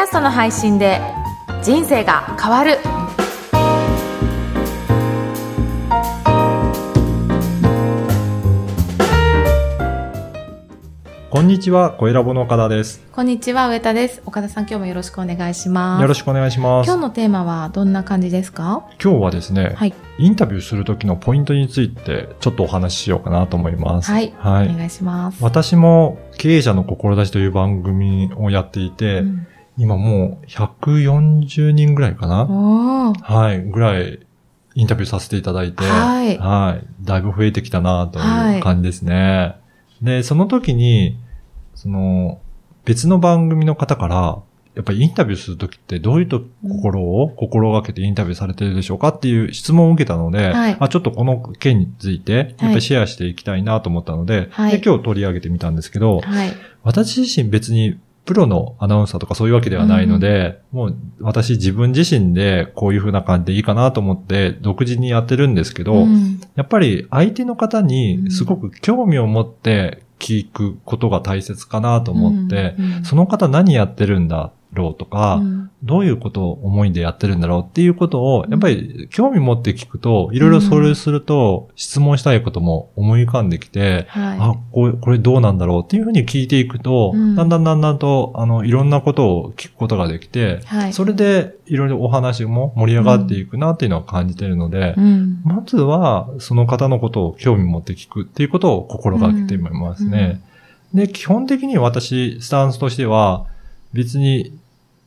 ャストの配信で人生が変わる。こんにちは、小ラボの岡田です。こんにちは上田です。岡田さん今日もよろしくお願いします。よろしくお願いします。今日のテーマはどんな感じですか？今日はですね、はい。インタビューする時のポイントについてちょっとお話ししようかなと思います。はい、はい。お願いします。私も経営者の志という番組をやっていて、うん今もう140人ぐらいかな、はい、ぐらいインタビューさせていただいて、はい。はい、だいぶ増えてきたなとはい。いう感じですね。で、その時に、その、別の番組の方から、やっぱりインタビューするときってどういうと心を心がけてインタビューされてるでしょうかっていう質問を受けたので、はい。あちょっとこの件について、やっぱりシェアしていきたいなと思ったので、はい。で今日取り上げてみたんですけど、はい。私自身別にプロのアナウンサーとかそういうわけではないので、もう私自分自身でこういう風な感じでいいかなと思って独自にやってるんですけど、うん。やっぱり相手の方にすごく興味を持って聞くことが大切かなと思って、うんうん。その方何やってるんだろうとか、うん。どういうことを思いでやってるんだろうっていうことを、やっぱり興味持って聞くと、いろいろそれすると質問したいことも思い浮かんできて、はい。あ、これ、これどうなんだろうっていうふうに聞いていくと、うん。だんだんだんだんと、あの、いろんなことを聞くことができて、はい。それでいろいろお話も盛り上がっていくなっていうのは感じてるので、うん。まずは、その方のことを興味持って聞くっていうことを心がけていますね。で、基本的に私、スタンスとしては、別に、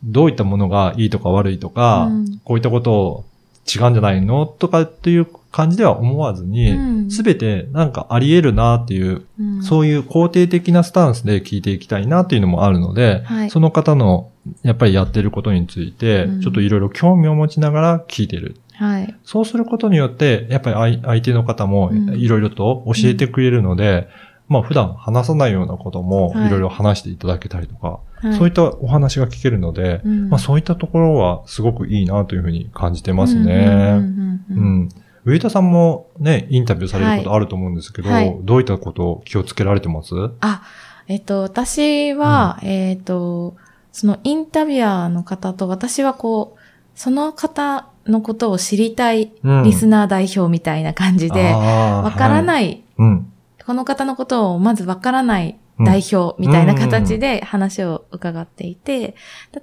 どういったものがいいとか悪いとか、うん。こういったことを違うんじゃないのとかっていう感じでは思わずにうん、すべ、てなんかあり得るなっていう、うん。そういう肯定的なスタンスで聞いていきたいなっていうのもあるので、はい。その方のやっぱりやってることについてうん、ちょっといろいろ興味を持ちながら聞いてる。はい。そうすることによって、やっぱり相相手の方もうん。いろいろと教えてくれるので、まあ普段話さないようなこともはい。いろいろ話していただけたりとか、はい。そういったお話が聞けるので、うん。まあそういったところはすごくいいなというふうに感じてますね。うんうんうんうんうん。上田さんもね、インタビューされることあると思うんですけど、はい。はいどういったことを気をつけられてます？あ、えっと、私は、えっと、そのインタビュアーの方と私はこう、その方のことを知りたいうん。リスナー代表みたいな感じで、わからい。ない、うん。この方のことをまずわからない代表みたいな形で話を伺っていて、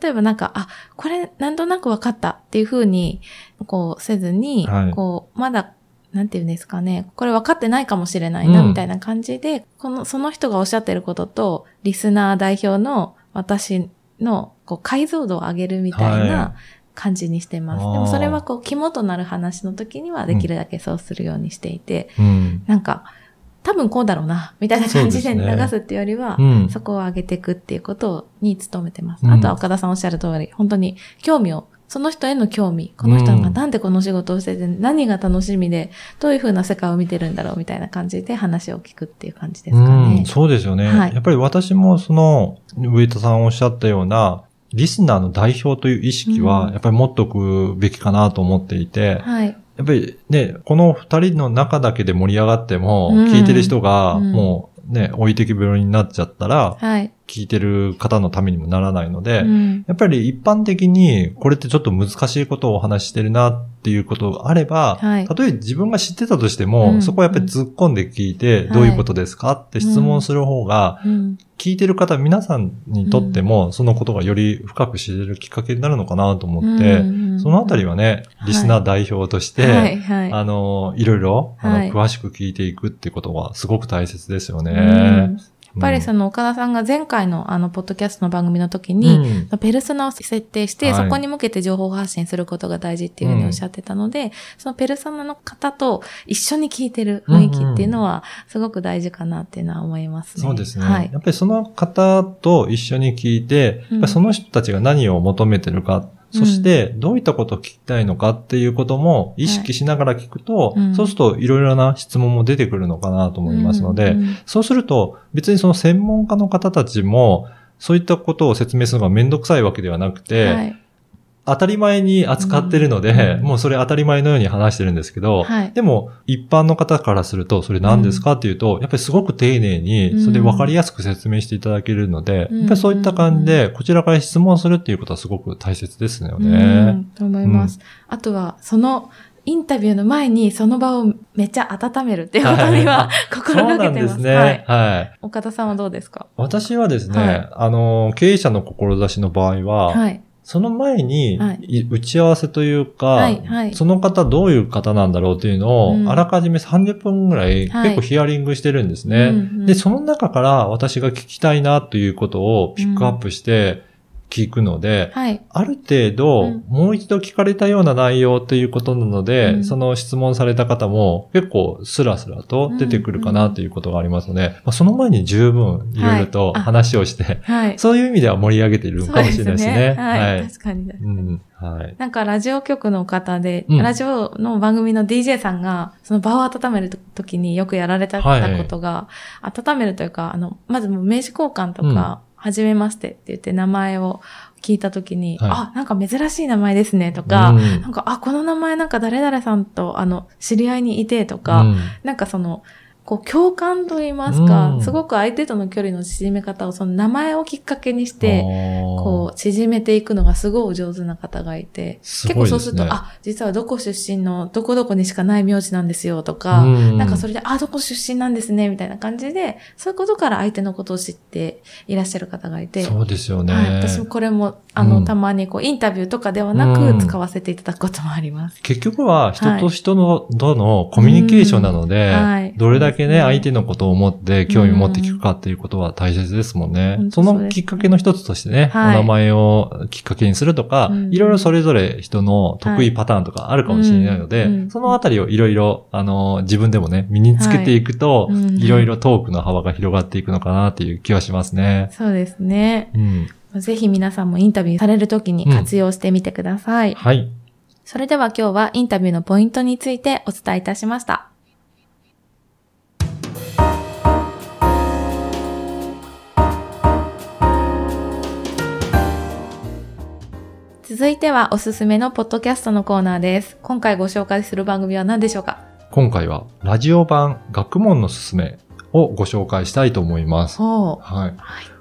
例えばなんか、あ、これなんとなくわかったっていうふうに、こうせずに、はい。こう、まだ、なんていうんですかね、これ分かってないかもしれないな、うん。みたいな感じで、この、その人がおっしゃってることと、リスナー代表の私の、こう、解像度を上げるみたいはな感じにしてます。でもそれはこう、肝となる話の時にはできるだけそうするようにしていて、うん。なんか、多分こうだろうな、みたいな感じで流すっていうよりは、うん。そこを上げていくっていうことに努めてます。うんあとは岡田さんおっしゃる通り、本当に興味を、その人への興味、この人がなんでこの仕事をしてて、何が楽しみで、どういう風な世界を見てるんだろうみたいな感じで話を聞くっていう感じですかうんね。そうですよね。はいやっぱり私もその、上田さんおっしゃったような、リスナーの代表という意識うん、はやっぱり持っとくべきかなと思っていて、はい。やっぱりね、この二人の中だけで盛り上がっても、うん聞いてる人がうんもうね、置いてきぼりになっちゃったら、はい。聞いてる方のためにもならないので、うん。やっぱり一般的にこれってちょっと難しいことをお話ししてるなっていうことがあれば、はい。たとえ自分が知ってたとしても、うん。そこはやっぱり突っ込んで聞いて、はいどういうことですかって質問する方が、うん。聞いてる方皆さんにとっても、そのことがより深く知れるきっかけになるのかなと思って、うんそのあたりはね、リスナー代表として、はい、はい。あの、いろいろ、あのはい。詳しく聞いていくってことはすごく大切ですよね。うん。やっぱりの、その岡田さんが前回のあの、ポッドキャストの番組の時に、うんペルソナを設定して、はいそこに向けて情報発信することが大事っていうふうにおっしゃってたので、そのペルソナの方と一緒に聞いてる雰囲気っていうのは、すごく大事かなっていうのは思いますね。そうですね。はいや。っぱりその方と一緒に聞いて、その人たちが何を求めてるか、そしてどういったことを聞きたいのかっていうことも意識しながら聞くと、うん。そうするといろいろな質問も出てくるのかなと思いますので、うんうん。そうすると別にその専門家の方たちもそういったことを説明するのがめんどくさいわけではなくて、はい。当たり前に扱ってるので、うんもうそれ当たり前のように話してるんですけど、はい。でも、一般の方からすると、それ何ですかっていうと、やっぱりすごく丁寧に、それで分かりやすく説明していただけるので、うんやっぱりそういった感じで、こちらから質問するっていうことはすごく大切ですようね。ん、と思います。あとは、その、インタビューの前にその場をめっちゃ温めるっていうことには、心そうながけてます。んですね。はい。はい。岡田さんはどうですか？私はですね、はいあの、経営者の志の場合は、はい。その前に、はい。い打ち合わせというか、はいはい。その方どういう方なんだろうっていうのを、うん。あらかじめ30分ぐらい結構ヒアリングしてるんですね。うんうんで、その中から私が聞きたいなということをピックアップして聞くので、はい。ある程度、うんもう一度聞かれたような内容ということなので、うんその質問された方も結構スラスラと出てくるかなということがありますので、まあ、その前に十分いろいろと話をして、はい。そういう意味では盛り上げているかもしれないですね。はい。確かに。うん。はい。なんかラジオ局の方で、うんラジオの番組の DJ さんが、その場を温める時によくやられたはいことが、温めるというか、あの、まず名刺交換とか、はじめましてって言って名前を聞いた時に、はい。あ、なんか珍しい名前ですねとか、うん。なんか、あ、この名前なんか誰々さんと、あの、知り合いにいてとか、うん。なんかその、こう共感と言いますか、うん。すごく相手との距離の縮め方をその名前をきっかけにして、こう、縮めていくのがすごいお上手な方がいて、いね。結構そうすると、あ、実はどこ出身のどこどこにしかない名字なんですよとか、うん。なんかそれで、あ、どこ出身なんですね、みたいな感じで、そういうことから相手のことを知っていらっしゃる方がいて、そうですよね。はい、私もこれも、あの、うん。たまにこう、インタビューとかではなうん。く使わせていただくこともあります。結局は人と人の、とのコミュニケーションなので、うん。はい。どれだけね、相手のことを思って興味持って聞くかっていうことは大切ですもんね。そのきっかけの一つとしてね、はい。お名前をきっかけにするとか、うんいろいろそれぞれ人の得意パターンとかあるかもしれないので、はいうんそのあたりをいろいろ、あの、自分でもね、身につけていくと、はいろいろトークの幅が広がっていくのかなっていう気はしますね。そうですね。うん。ぜひ皆さんもインタビューされるときに活用してみてください。はい。それでは今日はインタビューのポイントについてお伝えいたしました。続いてはおすすめのポッドキャストのコーナーです。今回ご紹介する番組は何でしょうか？今回は、ラジオ版学問のすすめをご紹介したいと思います。ほはい。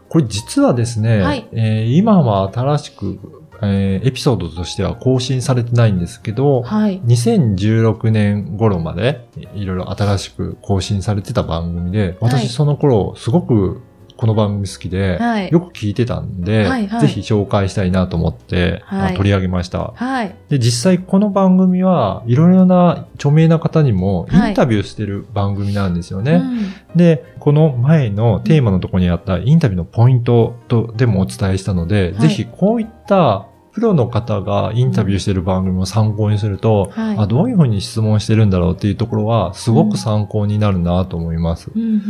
これ実はですね、はいえー今は新しく、えーエピソードとしては更新されてないんですけど、はい。2016年頃までいろいろ新しく更新されてた番組で、はい私その頃すごくこの番組好きで、はいよく聞いてたんで、はいはいぜひ紹介したいなと思って、はいあ取り上げました。はい。で、実際この番組はいろいろな著名な方にもインタビューしてる番組なんですよね。うんで、この前のテーマのところにあったインタビューのポイントとでもお伝えしたので、はいぜひこういったプロの方がインタビューしてる番組を参考にすると、はい。あどういうふうに質問してるんだろうっていうところはすごく参考になるなと思います。うんうんううん。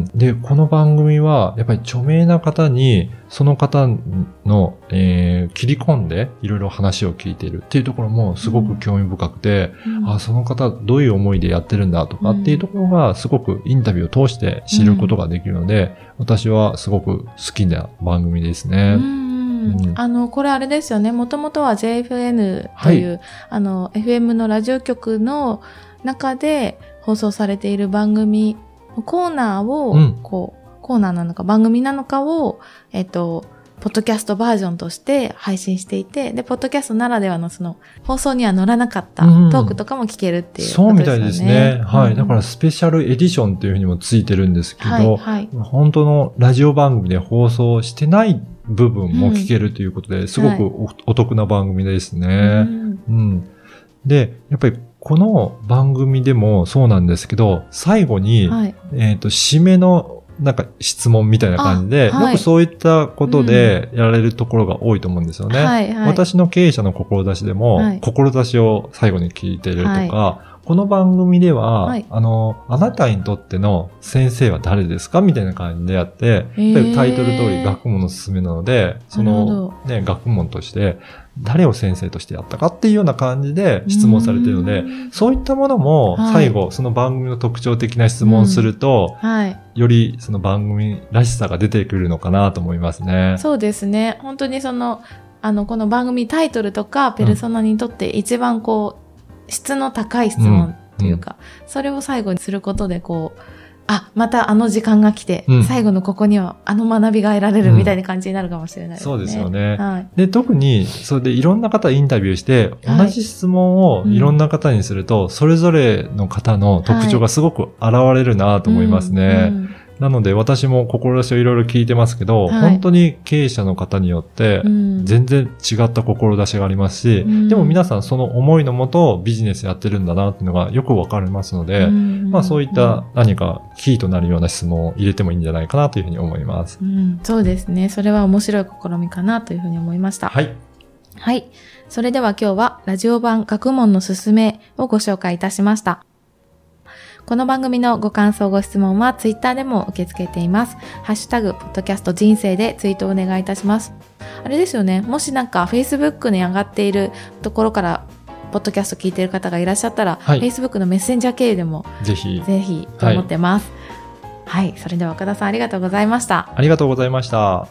ん、で、この番組は、やっぱり著名な方に、その方の、えー切り込んで、いろいろ話を聞いているっていうところもすごく興味深くて、うん。あ、その方どういう思いでやってるんだとかっていうところがすごくインタビューを通して知ることができるので、私はすごく好きな番組ですね。うんうんあの、これあれですよね。もともとは JFN という、あの、FM のラジオ局の中で放送されている番組、コーナーを、うんこう、コーナーなのか番組なのかを、えっと、ポッドキャストバージョンとして配信していて、で、ポッドキャストならではのその、放送には載らなかったうんトークとかも聞けるっていうそうみたい。ですね。はい。うんだからスペシャルエディションっていうふうにもついてるんですけど、はい、はい。本当のラジオ番組で放送してない部分も聞けるということで、すごくおお得な番組ですうね。んうん。で、やっぱりこの番組でもそうなんですけど、最後に、はい。えっ、と、締めのなんか質問みたいな感じで、あはいよくそういったことでやられるところが多いと思うんですよね。はい、はい。私の経営者の志でも、はい志を最後に聞いてるとか、はこの番組では、はいあの、あなたにとっての先生は誰ですかみたいな感じでやって、タイトル通り学問のすすめなので、その、ね、学問として、誰を先生としてやったかっていうような感じで質問されているので、うんそういったものもはい最後、その番組の特徴的な質問をすると、はい。よりその番組らしさが出てくるのかなと思いますね。そうですね。本当にその、あの、この番組タイトルとか、ペルソナにとって一番こう、質の高い質問というか、それを最後にすることで、こう、あ、またあの時間が来て、うん。最後のここにはあの学びが得られるみたいな感じになるかもしれないですね。そうですよね。はい。で、特に、それでいろんな方インタビューして、はい。同じ質問をいろんな方にすると、それぞれの方の特徴がすごく現れるなと思いますね。うんなので、私も志をいろいろ聞いてますけど、はい本当に経営者の方によってう、ん全然違った志がありますし、うんでも皆さんその思いのもとビジネスやってるんだなっていうのがよくわかりますので、うんまあそういった何かキーとなるような質問を入れてもいいんじゃないかなというふうに思います。うん、そうですね。それは面白い試みかなというふうに思いました。はい。はい。それでは今日はラジオ版学問のすすめをご紹介いたしました。この番組のご感想ご質問はツイッターでも受け付けています。ハッシュタグ、ポッドキャスト人生でツイートをお願いいたします。あれですよね。もしなんか Facebook に上がっているところから、ポッドキャスト聞いている方がいらっしゃったら、はい Facebook のメッセンジャー経由でもぜひ、ぜひと思ってます。はい。それでは岡田さんありがとうございました。ありがとうございました。